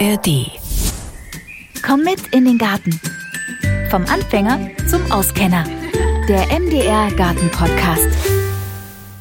ARD. Komm mit in den Garten. Vom Anfänger zum Auskenner. Der MDR Garten Podcast.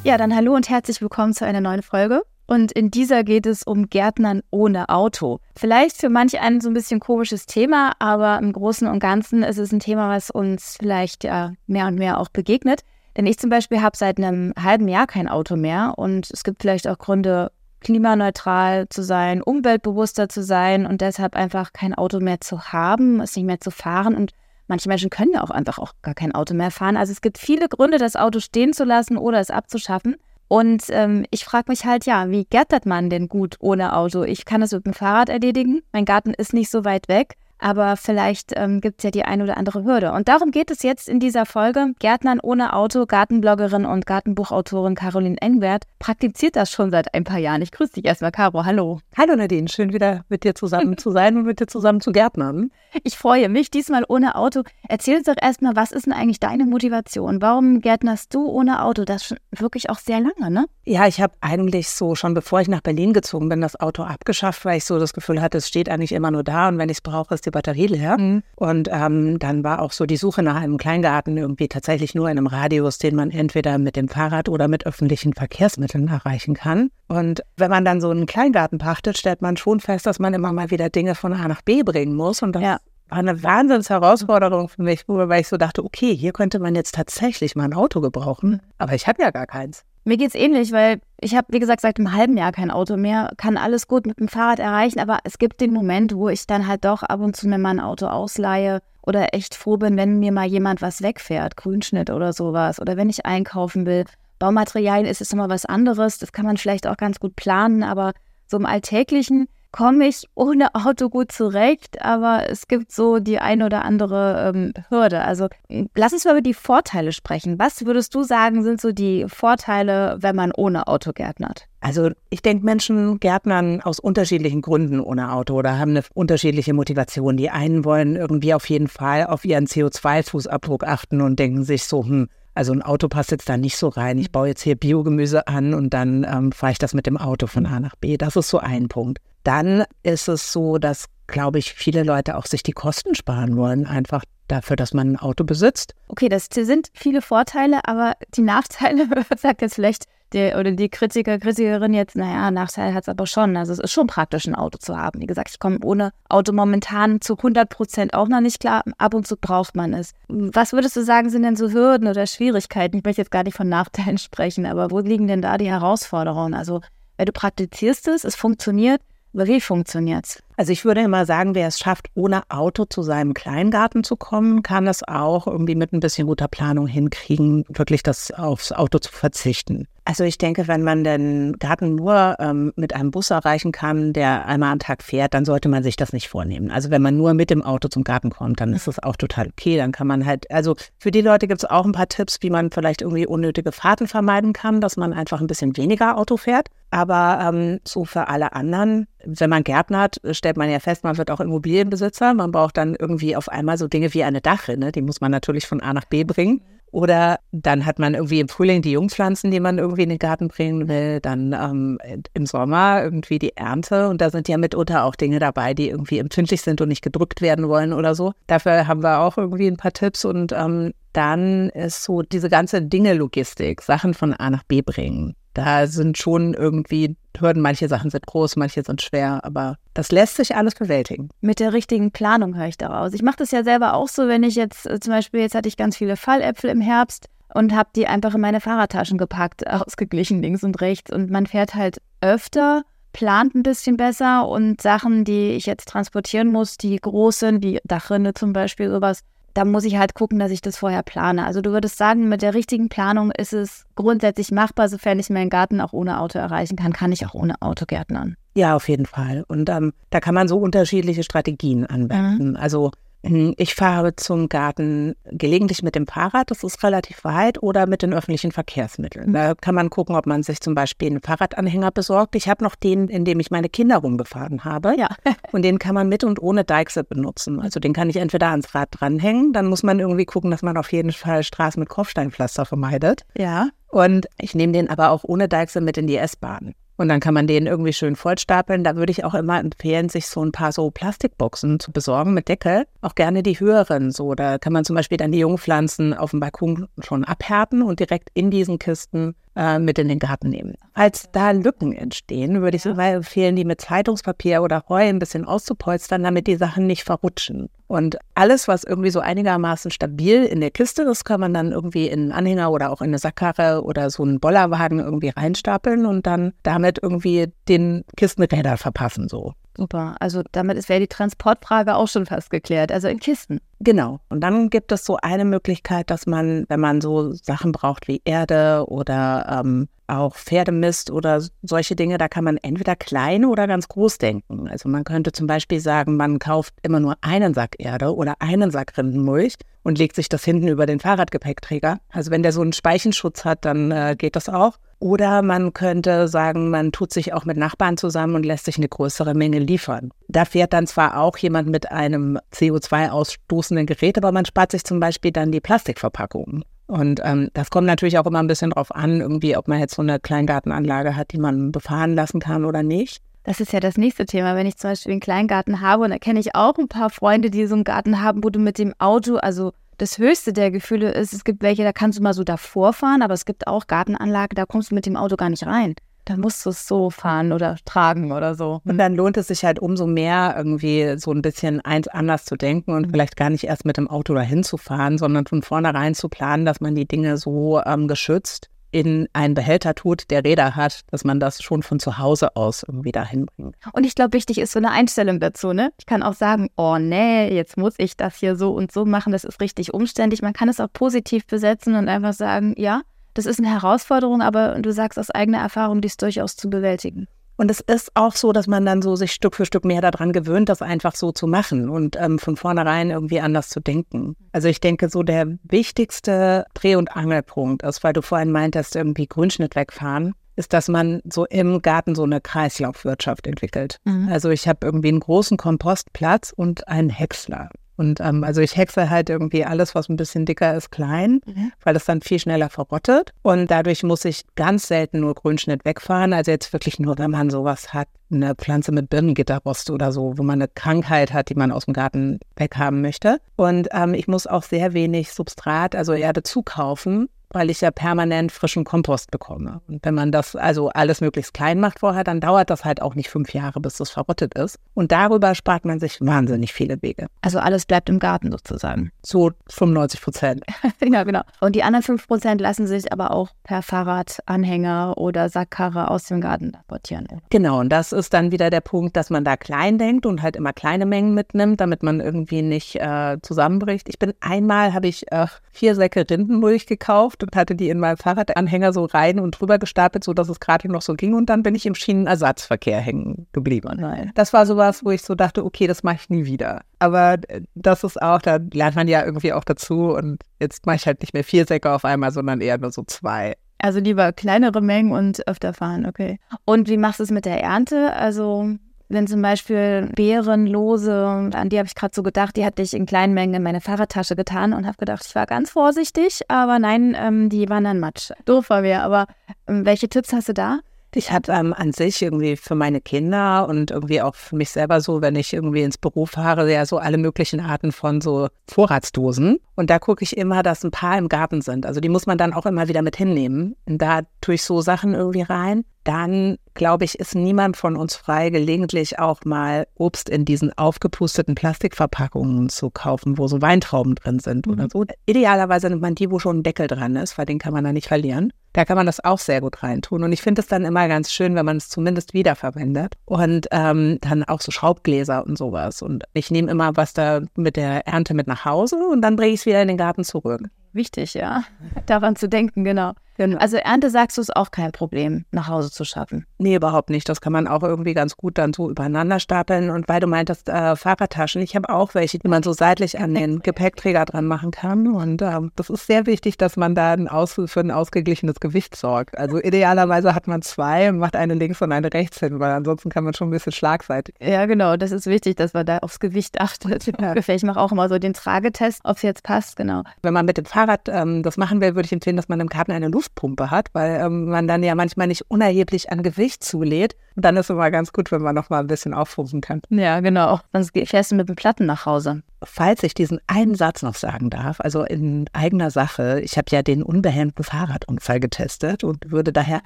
Ja, dann hallo und herzlich willkommen zu einer neuen Folge. Und in dieser geht es um Gärtnern ohne Auto. Vielleicht für manch ein so ein bisschen komisches Thema, aber im Großen und Ganzen ist es ein Thema, was uns vielleicht ja, mehr und mehr auch begegnet. Denn ich zum Beispiel habe seit einem halben Jahr kein Auto mehr und es gibt vielleicht auch Gründe, klimaneutral zu sein, umweltbewusster zu sein und deshalb einfach kein Auto mehr zu haben, es nicht mehr zu fahren. Und manche Menschen können ja auch einfach auch gar kein Auto mehr fahren. Also es gibt viele Gründe, das Auto stehen zu lassen oder es abzuschaffen. Und ähm, ich frage mich halt, ja, wie gärtert man denn gut ohne Auto? Ich kann es mit dem Fahrrad erledigen. Mein Garten ist nicht so weit weg aber vielleicht ähm, gibt es ja die ein oder andere Hürde. Und darum geht es jetzt in dieser Folge. Gärtnern ohne Auto, Gartenbloggerin und Gartenbuchautorin Caroline Engwert praktiziert das schon seit ein paar Jahren. Ich grüße dich erstmal, Caro. Hallo. Hallo Nadine, schön wieder mit dir zusammen zu sein und mit dir zusammen zu gärtnern. Ich freue mich, diesmal ohne Auto. Erzähl uns doch erstmal, was ist denn eigentlich deine Motivation? Warum gärtnerst du ohne Auto? Das schon wirklich auch sehr lange, ne? Ja, ich habe eigentlich so schon bevor ich nach Berlin gezogen bin, das Auto abgeschafft, weil ich so das Gefühl hatte, es steht eigentlich immer nur da und wenn ich es brauche, ist die Batterie leer. Mhm. Und ähm, dann war auch so die Suche nach einem Kleingarten irgendwie tatsächlich nur in einem Radius, den man entweder mit dem Fahrrad oder mit öffentlichen Verkehrsmitteln erreichen kann. Und wenn man dann so einen Kleingarten pachtet, stellt man schon fest, dass man immer mal wieder Dinge von A nach B bringen muss. Und das ja. war eine Wahnsinnsherausforderung für mich, weil ich so dachte, okay, hier könnte man jetzt tatsächlich mal ein Auto gebrauchen. Mhm. Aber ich habe ja gar keins. Mir geht's ähnlich, weil ich habe, wie gesagt, seit einem halben Jahr kein Auto mehr, kann alles gut mit dem Fahrrad erreichen, aber es gibt den Moment, wo ich dann halt doch ab und zu mir mal ein Auto ausleihe oder echt froh bin, wenn mir mal jemand was wegfährt, Grünschnitt oder sowas, oder wenn ich einkaufen will. Baumaterialien ist es immer was anderes, das kann man vielleicht auch ganz gut planen, aber so im Alltäglichen komme ich ohne Auto gut zurecht, aber es gibt so die ein oder andere ähm, Hürde. Also lass uns mal über die Vorteile sprechen. Was würdest du sagen, sind so die Vorteile, wenn man ohne Auto gärtnert? Also ich denke, Menschen gärtnern aus unterschiedlichen Gründen ohne Auto oder haben eine unterschiedliche Motivation. Die einen wollen irgendwie auf jeden Fall auf ihren CO2-Fußabdruck achten und denken sich so, hm, also ein Auto passt jetzt da nicht so rein. Ich baue jetzt hier Biogemüse an und dann ähm, fahre ich das mit dem Auto von A nach B. Das ist so ein Punkt. Dann ist es so, dass, glaube ich, viele Leute auch sich die Kosten sparen wollen, einfach dafür, dass man ein Auto besitzt. Okay, das sind viele Vorteile, aber die Nachteile, sagt jetzt vielleicht der oder die Kritiker, Kritikerin jetzt, naja, Nachteil hat es aber schon. Also es ist schon praktisch, ein Auto zu haben. Wie gesagt, ich komme ohne Auto momentan zu 100 Prozent auch noch nicht klar. Ab und zu braucht man es. Was würdest du sagen, sind denn so Hürden oder Schwierigkeiten? Ich möchte jetzt gar nicht von Nachteilen sprechen, aber wo liegen denn da die Herausforderungen? Also, weil du praktizierst es, es funktioniert, wie funktioniert's? Also ich würde immer sagen, wer es schafft, ohne Auto zu seinem Kleingarten zu kommen, kann es auch irgendwie mit ein bisschen guter Planung hinkriegen, wirklich das aufs Auto zu verzichten. Also ich denke, wenn man den Garten nur ähm, mit einem Bus erreichen kann, der einmal am Tag fährt, dann sollte man sich das nicht vornehmen. Also wenn man nur mit dem Auto zum Garten kommt, dann ist das auch total okay. Dann kann man halt, also für die Leute gibt es auch ein paar Tipps, wie man vielleicht irgendwie unnötige Fahrten vermeiden kann, dass man einfach ein bisschen weniger Auto fährt. Aber ähm, so für alle anderen, wenn man Gärtner hat, stellt man ja fest, man wird auch Immobilienbesitzer. Man braucht dann irgendwie auf einmal so Dinge wie eine Dachrinne, die muss man natürlich von A nach B bringen. Oder dann hat man irgendwie im Frühling die Jungpflanzen, die man irgendwie in den Garten bringen will. Dann ähm, im Sommer irgendwie die Ernte. Und da sind ja mitunter auch Dinge dabei, die irgendwie empfindlich sind und nicht gedrückt werden wollen oder so. Dafür haben wir auch irgendwie ein paar Tipps. Und ähm, dann ist so diese ganze Dinge-Logistik, Sachen von A nach B bringen. Da sind schon irgendwie Hürden. Manche Sachen sind groß, manche sind schwer, aber das lässt sich alles bewältigen. Mit der richtigen Planung höre ich daraus. Ich mache das ja selber auch so, wenn ich jetzt äh, zum Beispiel, jetzt hatte ich ganz viele Falläpfel im Herbst und habe die einfach in meine Fahrradtaschen gepackt, ausgeglichen links und rechts. Und man fährt halt öfter, plant ein bisschen besser und Sachen, die ich jetzt transportieren muss, die groß sind, wie Dachrinne zum Beispiel, sowas, da muss ich halt gucken, dass ich das vorher plane. Also du würdest sagen, mit der richtigen Planung ist es grundsätzlich machbar, sofern ich meinen Garten auch ohne Auto erreichen kann, kann ich auch ohne Auto gärtnern. Ja, auf jeden Fall. Und ähm, da kann man so unterschiedliche Strategien anwenden. Mhm. Also ich fahre zum Garten gelegentlich mit dem Fahrrad, das ist relativ weit, oder mit den öffentlichen Verkehrsmitteln. Mhm. Da kann man gucken, ob man sich zum Beispiel einen Fahrradanhänger besorgt. Ich habe noch den, in dem ich meine Kinder rumgefahren habe. Ja. und den kann man mit und ohne Deichse benutzen. Also den kann ich entweder ans Rad dranhängen, dann muss man irgendwie gucken, dass man auf jeden Fall Straßen mit Kopfsteinpflaster vermeidet. Ja. Und ich nehme den aber auch ohne Deichsel mit in die S-Bahn. Und dann kann man den irgendwie schön vollstapeln. Da würde ich auch immer empfehlen, sich so ein paar so Plastikboxen zu besorgen mit Deckel. Auch gerne die höheren. So, da kann man zum Beispiel dann die Jungpflanzen auf dem Balkon schon abhärten und direkt in diesen Kisten äh, mit in den Garten nehmen. Falls da Lücken entstehen, würde ich immer empfehlen, die mit Zeitungspapier oder Heu ein bisschen auszupolstern, damit die Sachen nicht verrutschen. Und alles, was irgendwie so einigermaßen stabil in der Kiste ist, kann man dann irgendwie in einen Anhänger oder auch in eine Sackkarre oder so einen Bollerwagen irgendwie reinstapeln und dann damit irgendwie den Kistenräder verpassen so. Super. Also damit wäre die Transportfrage auch schon fast geklärt. Also in Kisten. Genau. Und dann gibt es so eine Möglichkeit, dass man, wenn man so Sachen braucht wie Erde oder ähm, auch Pferdemist oder solche Dinge, da kann man entweder klein oder ganz groß denken. Also man könnte zum Beispiel sagen, man kauft immer nur einen Sack Erde oder einen Sack Rindenmulch und legt sich das hinten über den Fahrradgepäckträger. Also wenn der so einen Speichenschutz hat, dann äh, geht das auch. Oder man könnte sagen, man tut sich auch mit Nachbarn zusammen und lässt sich eine größere Menge liefern. Da fährt dann zwar auch jemand mit einem CO2-ausstoßenden Gerät, aber man spart sich zum Beispiel dann die Plastikverpackungen. Und ähm, das kommt natürlich auch immer ein bisschen drauf an, irgendwie, ob man jetzt so eine Kleingartenanlage hat, die man befahren lassen kann oder nicht. Das ist ja das nächste Thema. Wenn ich zum Beispiel einen Kleingarten habe, und da kenne ich auch ein paar Freunde, die so einen Garten haben, wo du mit dem Auto, also das höchste der Gefühle ist, es gibt welche, da kannst du mal so davor fahren, aber es gibt auch Gartenanlagen, da kommst du mit dem Auto gar nicht rein. Da musst du es so fahren oder tragen oder so. Und dann lohnt es sich halt umso mehr, irgendwie so ein bisschen eins anders zu denken und mhm. vielleicht gar nicht erst mit dem Auto dahin zu fahren, sondern von vornherein zu planen, dass man die Dinge so ähm, geschützt in einen Behälter tut, der Räder hat, dass man das schon von zu Hause aus irgendwie dahin bringt. Und ich glaube, wichtig ist so eine Einstellung dazu, ne? Ich kann auch sagen, oh nee, jetzt muss ich das hier so und so machen, das ist richtig umständlich. Man kann es auch positiv besetzen und einfach sagen, ja, das ist eine Herausforderung, aber du sagst aus eigener Erfahrung, die ist durchaus zu bewältigen. Und es ist auch so, dass man dann so sich Stück für Stück mehr daran gewöhnt, das einfach so zu machen und ähm, von vornherein irgendwie anders zu denken. Also ich denke, so der wichtigste Dreh- und Angelpunkt ist, weil du vorhin meintest, irgendwie Grünschnitt wegfahren, ist, dass man so im Garten so eine Kreislaufwirtschaft entwickelt. Mhm. Also ich habe irgendwie einen großen Kompostplatz und einen Häcksler. Und ähm, also ich hexe halt irgendwie alles, was ein bisschen dicker ist, klein, mhm. weil das dann viel schneller verrottet. Und dadurch muss ich ganz selten nur Grünschnitt wegfahren. Also jetzt wirklich nur, wenn man sowas hat, eine Pflanze mit Birnengitterrost oder so, wo man eine Krankheit hat, die man aus dem Garten weghaben möchte. Und ähm, ich muss auch sehr wenig Substrat, also Erde zukaufen, weil ich ja permanent frischen Kompost bekomme. Und wenn man das also alles möglichst klein macht vorher, dann dauert das halt auch nicht fünf Jahre, bis das verrottet ist. Und darüber spart man sich wahnsinnig viele Wege. Also alles bleibt im Garten sozusagen. So 95 Prozent. ja, genau. Und die anderen fünf Prozent lassen sich aber auch per Fahrradanhänger oder Sackkarre aus dem Garten transportieren. Genau. Und das ist dann wieder der Punkt, dass man da klein denkt und halt immer kleine Mengen mitnimmt, damit man irgendwie nicht äh, zusammenbricht. Ich bin einmal, habe ich äh, vier Säcke Rindenmulch gekauft und hatte die in meinem Fahrradanhänger so rein und drüber gestapelt, sodass es gerade noch so ging. Und dann bin ich im Schienenersatzverkehr hängen geblieben. Nein. Das war sowas, wo ich so dachte, okay, das mache ich nie wieder. Aber äh, das ist auch, da lernt man ja irgendwie auch dazu. Und jetzt mache ich halt nicht mehr vier Säcke auf einmal, sondern eher nur so zwei. Also lieber kleinere Mengen und öfter fahren, okay. Und wie machst du es mit der Ernte? Also wenn zum Beispiel Beeren, Lose, an die habe ich gerade so gedacht, die hatte ich in kleinen Mengen in meine Fahrradtasche getan und habe gedacht, ich war ganz vorsichtig, aber nein, ähm, die waren dann Matsch. Doof war mir, aber ähm, welche Tipps hast du da? Ich habe ähm, an sich irgendwie für meine Kinder und irgendwie auch für mich selber so, wenn ich irgendwie ins Büro fahre, ja so alle möglichen Arten von so Vorratsdosen. Und da gucke ich immer, dass ein paar im Garten sind. Also die muss man dann auch immer wieder mit hinnehmen. Und da tue ich so Sachen irgendwie rein. Dann, glaube ich, ist niemand von uns frei, gelegentlich auch mal Obst in diesen aufgepusteten Plastikverpackungen zu kaufen, wo so Weintrauben drin sind mhm. oder so. Idealerweise nimmt man die, wo schon ein Deckel dran ist, weil den kann man da nicht verlieren. Da kann man das auch sehr gut reintun. Und ich finde es dann immer ganz schön, wenn man es zumindest wiederverwendet. Und ähm, dann auch so Schraubgläser und sowas. Und ich nehme immer was da mit der Ernte mit nach Hause und dann bringe ich es wieder in den Garten zurück. Wichtig, ja. Daran zu denken, genau. Genau. Also Ernte, sagst du, ist auch kein Problem, nach Hause zu schaffen. Nee, überhaupt nicht. Das kann man auch irgendwie ganz gut dann so übereinander stapeln. Und weil du meintest, äh, Fahrradtaschen, ich habe auch welche, die man so seitlich an den Gepäckträger dran machen kann. Und ähm, das ist sehr wichtig, dass man da ein aus, für ein ausgeglichenes Gewicht sorgt. Also idealerweise hat man zwei und macht eine links und eine rechts hin, weil ansonsten kann man schon ein bisschen schlagseitig. Ja, genau. Das ist wichtig, dass man da aufs Gewicht achtet. Ja. Ich mache auch immer so den Tragetest, ob es jetzt passt, genau. Wenn man mit dem Fahrrad ähm, das machen will, würde ich empfehlen, dass man im Garten eine Luft Luftpumpe hat, weil ähm, man dann ja manchmal nicht unerheblich an Gewicht zulädt. Und dann ist es immer ganz gut, wenn man noch mal ein bisschen aufpumpen kann. Ja, genau. Sonst fährst du mit dem Platten nach Hause. Falls ich diesen einen Satz noch sagen darf, also in eigener Sache, ich habe ja den unbehemmten Fahrradunfall getestet und würde daher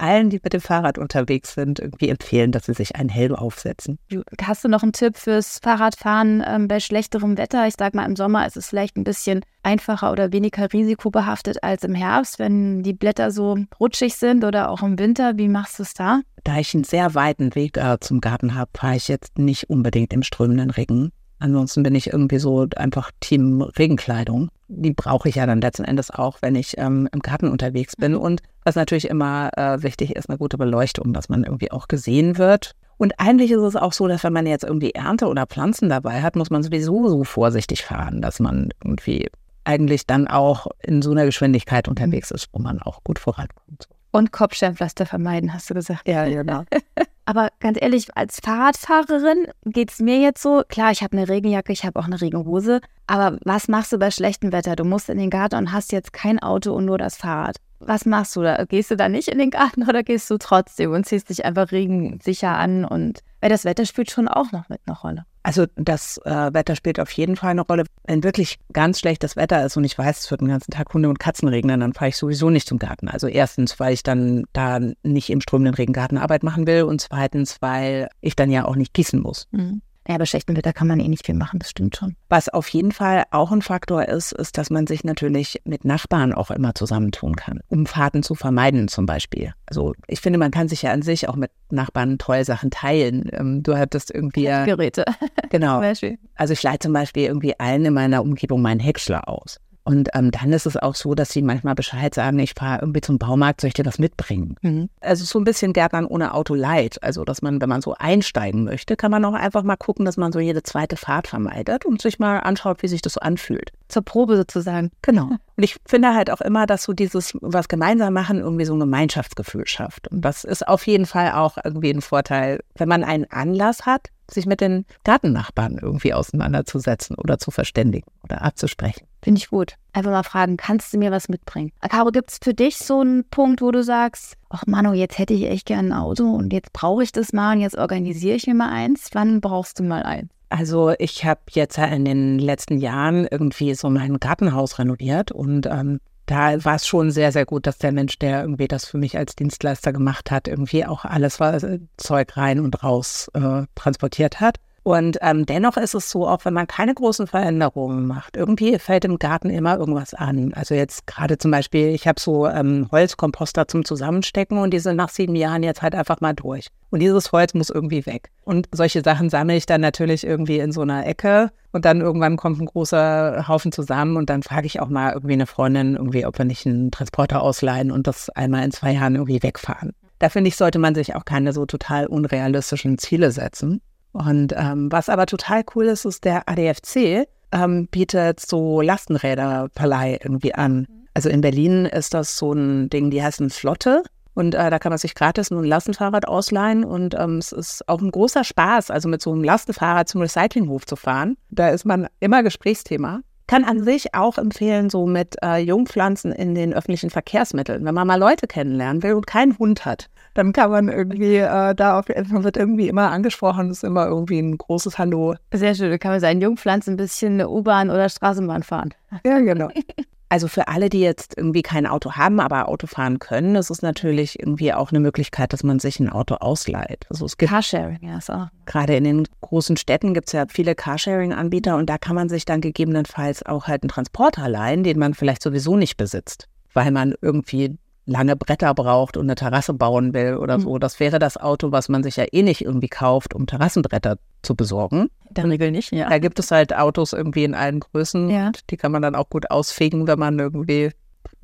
allen, die mit dem Fahrrad unterwegs sind, irgendwie empfehlen, dass sie sich einen Helm aufsetzen. Hast du noch einen Tipp fürs Fahrradfahren ähm, bei schlechterem Wetter? Ich sag mal, im Sommer ist es vielleicht ein bisschen einfacher oder weniger risikobehaftet als im Herbst, wenn die Blätter so rutschig sind oder auch im Winter. Wie machst du es da? Da ich einen sehr weiten Weg äh, zum Garten habe, fahre ich jetzt nicht unbedingt im strömenden Regen. Ansonsten bin ich irgendwie so einfach Team Regenkleidung. Die brauche ich ja dann letzten Endes auch, wenn ich ähm, im Garten unterwegs bin. Mhm. Und was natürlich immer äh, wichtig ist, eine gute Beleuchtung, dass man irgendwie auch gesehen wird. Und eigentlich ist es auch so, dass wenn man jetzt irgendwie Ernte oder Pflanzen dabei hat, muss man sowieso so vorsichtig fahren, dass man irgendwie eigentlich dann auch in so einer Geschwindigkeit unterwegs ist, wo man auch gut vorankommt. Und Kopfsteinpflaster vermeiden, hast du gesagt. Ja, genau. Aber ganz ehrlich, als Fahrradfahrerin geht es mir jetzt so, klar, ich habe eine Regenjacke, ich habe auch eine Regenhose, aber was machst du bei schlechtem Wetter? Du musst in den Garten und hast jetzt kein Auto und nur das Fahrrad. Was machst du da? Gehst du da nicht in den Garten oder gehst du trotzdem und ziehst dich einfach regensicher an? Und weil das Wetter spielt schon auch noch mit einer Rolle. Also das äh, Wetter spielt auf jeden Fall eine Rolle. Wenn wirklich ganz schlechtes Wetter ist und ich weiß, es wird den ganzen Tag Hunde und Katzen regnen, dann fahre ich sowieso nicht zum Garten. Also erstens, weil ich dann da nicht im strömenden Regen Gartenarbeit machen will und zweitens, weil ich dann ja auch nicht gießen muss. Mhm. Ja, bei schlechtem Wetter kann man eh nicht viel machen, das stimmt schon. Was auf jeden Fall auch ein Faktor ist, ist, dass man sich natürlich mit Nachbarn auch immer zusammentun kann, um Fahrten zu vermeiden zum Beispiel. Also ich finde, man kann sich ja an sich auch mit Nachbarn toll Sachen teilen. Ähm, du hattest irgendwie. Geräte. Genau. Also ich leite zum Beispiel irgendwie allen in meiner Umgebung meinen Häcksler aus. Und ähm, dann ist es auch so, dass sie manchmal Bescheid sagen, ich fahre irgendwie zum Baumarkt, soll ich dir was mitbringen? Mhm. Also so ein bisschen Gärtnern ohne Auto leid. Also dass man, wenn man so einsteigen möchte, kann man auch einfach mal gucken, dass man so jede zweite Fahrt vermeidet und sich mal anschaut, wie sich das so anfühlt. Zur Probe sozusagen. Genau. Und ich finde halt auch immer, dass so dieses, was gemeinsam machen, irgendwie so ein Gemeinschaftsgefühl schafft. Und das ist auf jeden Fall auch irgendwie ein Vorteil, wenn man einen Anlass hat, sich mit den Gartennachbarn irgendwie auseinanderzusetzen oder zu verständigen oder abzusprechen. Finde ich gut. Einfach mal fragen, kannst du mir was mitbringen? Caro, gibt es für dich so einen Punkt, wo du sagst, ach Manu, jetzt hätte ich echt gerne ein Auto und jetzt brauche ich das mal und jetzt organisiere ich mir mal eins. Wann brauchst du mal eins? Also ich habe jetzt in den letzten Jahren irgendwie so mein Gartenhaus renoviert und ähm, da war es schon sehr, sehr gut, dass der Mensch, der irgendwie das für mich als Dienstleister gemacht hat, irgendwie auch alles was, äh, Zeug rein und raus äh, transportiert hat. Und ähm, dennoch ist es so, auch wenn man keine großen Veränderungen macht, irgendwie fällt im Garten immer irgendwas an. Also jetzt gerade zum Beispiel, ich habe so ähm, Holzkomposter zum Zusammenstecken und die sind nach sieben Jahren jetzt halt einfach mal durch. Und dieses Holz muss irgendwie weg. Und solche Sachen sammle ich dann natürlich irgendwie in so einer Ecke und dann irgendwann kommt ein großer Haufen zusammen und dann frage ich auch mal irgendwie eine Freundin, irgendwie, ob wir nicht einen Transporter ausleihen und das einmal in zwei Jahren irgendwie wegfahren. Da finde ich, sollte man sich auch keine so total unrealistischen Ziele setzen. Und ähm, was aber total cool ist, ist der ADFC ähm, bietet so Lastenräderverleih irgendwie an. Also in Berlin ist das so ein Ding, die heißen Flotte. Und äh, da kann man sich gratis ein Lastenfahrrad ausleihen. Und ähm, es ist auch ein großer Spaß, also mit so einem Lastenfahrrad zum Recyclinghof zu fahren. Da ist man immer Gesprächsthema kann an sich auch empfehlen, so mit äh, Jungpflanzen in den öffentlichen Verkehrsmitteln. Wenn man mal Leute kennenlernen will und keinen Hund hat, dann kann man irgendwie äh, da auf, man wird irgendwie immer angesprochen, ist immer irgendwie ein großes Hallo. Sehr schön, da kann man seinen Jungpflanzen ein bisschen U-Bahn oder Straßenbahn fahren. Ja, genau. Also für alle, die jetzt irgendwie kein Auto haben, aber Auto fahren können, ist es natürlich irgendwie auch eine Möglichkeit, dass man sich ein Auto ausleiht. Also es gibt Carsharing, ja, so. Gerade in den großen Städten gibt es ja viele Carsharing-Anbieter und da kann man sich dann gegebenenfalls auch halt einen Transporter leihen, den man vielleicht sowieso nicht besitzt, weil man irgendwie lange Bretter braucht und eine Terrasse bauen will oder mhm. so. Das wäre das Auto, was man sich ja eh nicht irgendwie kauft, um Terrassenbretter zu besorgen. Der Regel nicht, ja. Da gibt es halt Autos irgendwie in allen Größen. Ja. Die kann man dann auch gut ausfegen, wenn man irgendwie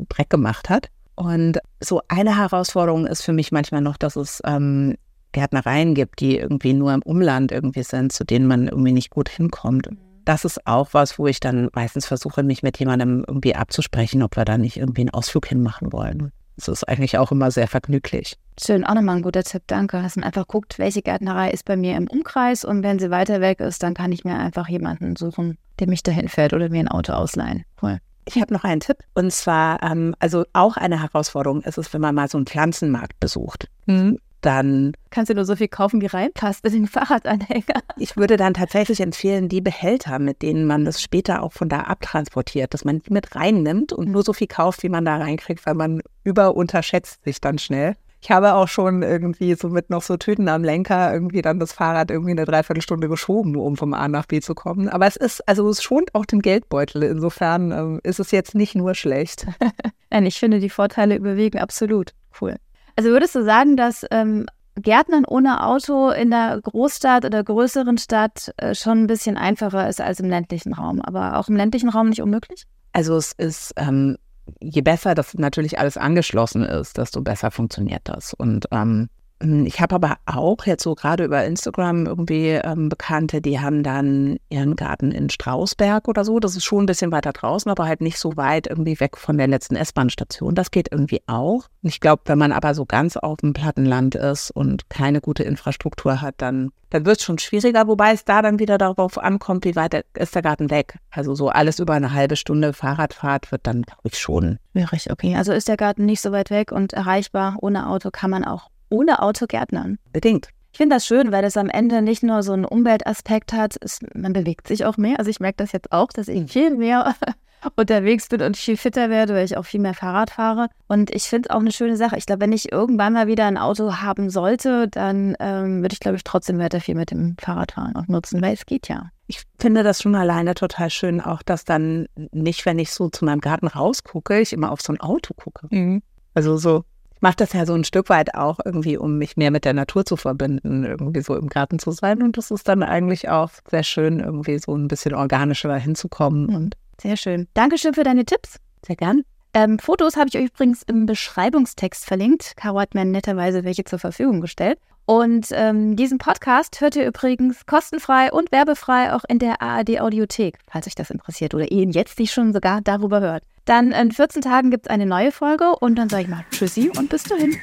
Dreck gemacht hat. Und so eine Herausforderung ist für mich manchmal noch, dass es ähm, Gärtnereien gibt, die irgendwie nur im Umland irgendwie sind, zu denen man irgendwie nicht gut hinkommt. Das ist auch was, wo ich dann meistens versuche, mich mit jemandem irgendwie abzusprechen, ob wir da nicht irgendwie einen Ausflug hinmachen wollen. Das ist eigentlich auch immer sehr vergnüglich. Schön, auch nochmal ein guter Tipp, danke. Dass man einfach guckt, welche Gärtnerei ist bei mir im Umkreis und wenn sie weiter weg ist, dann kann ich mir einfach jemanden suchen, der mich dahin fährt oder mir ein Auto ausleihen. Cool. Ich habe noch einen Tipp. Und zwar, ähm, also auch eine Herausforderung ist es, wenn man mal so einen Pflanzenmarkt besucht. Mhm. Dann kannst du nur so viel kaufen, wie reinpasst in den Fahrradanhänger. Ich würde dann tatsächlich empfehlen, die Behälter, mit denen man das später auch von da abtransportiert, dass man die mit reinnimmt und nur so viel kauft, wie man da reinkriegt, weil man überunterschätzt sich dann schnell. Ich habe auch schon irgendwie so mit noch so Tüten am Lenker irgendwie dann das Fahrrad irgendwie eine Dreiviertelstunde geschoben, um vom A nach B zu kommen. Aber es ist, also es schont auch den Geldbeutel. Insofern ähm, ist es jetzt nicht nur schlecht. Nein, ich finde, die Vorteile überwiegen absolut. Cool. Also würdest du sagen, dass ähm, Gärtnern ohne Auto in der Großstadt oder größeren Stadt äh, schon ein bisschen einfacher ist als im ländlichen Raum, aber auch im ländlichen Raum nicht unmöglich? Also es ist ähm, je besser das natürlich alles angeschlossen ist, desto besser funktioniert das. Und ähm, ich habe aber auch jetzt so gerade über Instagram irgendwie ähm, Bekannte, die haben dann ihren Garten in Strausberg oder so. Das ist schon ein bisschen weiter draußen, aber halt nicht so weit irgendwie weg von der letzten S-Bahn-Station. Das geht irgendwie auch. Ich glaube, wenn man aber so ganz auf dem Plattenland ist und keine gute Infrastruktur hat, dann, dann wird es schon schwieriger, wobei es da dann wieder darauf ankommt, wie weit ist der Garten weg. Also so alles über eine halbe Stunde Fahrradfahrt wird dann, glaube ich, schon. Schwierig, okay. Also ist der Garten nicht so weit weg und erreichbar. Ohne Auto kann man auch ohne Auto Gärtnern. Bedingt. Ich finde das schön, weil das am Ende nicht nur so einen Umweltaspekt hat, es, man bewegt sich auch mehr. Also ich merke das jetzt auch, dass ich viel mehr unterwegs bin und viel fitter werde, weil ich auch viel mehr Fahrrad fahre. Und ich finde es auch eine schöne Sache. Ich glaube, wenn ich irgendwann mal wieder ein Auto haben sollte, dann ähm, würde ich, glaube ich, trotzdem weiter viel mit dem Fahrrad fahren und nutzen, weil es geht ja. Ich finde das schon alleine total schön, auch dass dann nicht, wenn ich so zu meinem Garten rausgucke, ich immer auf so ein Auto gucke. Mhm. Also so mache das ja so ein Stück weit auch irgendwie, um mich mehr mit der Natur zu verbinden, irgendwie so im Garten zu sein. Und das ist dann eigentlich auch sehr schön, irgendwie so ein bisschen organischer hinzukommen. Und sehr schön. Dankeschön für deine Tipps. Sehr gern. Ähm, Fotos habe ich euch übrigens im Beschreibungstext verlinkt. Caro hat mir netterweise welche zur Verfügung gestellt. Und ähm, diesen Podcast hört ihr übrigens kostenfrei und werbefrei auch in der ARD Audiothek, falls euch das interessiert oder ihr ihn jetzt nicht schon sogar darüber hört. Dann in 14 Tagen gibt es eine neue Folge und dann sage ich mal Tschüssi und bis dahin.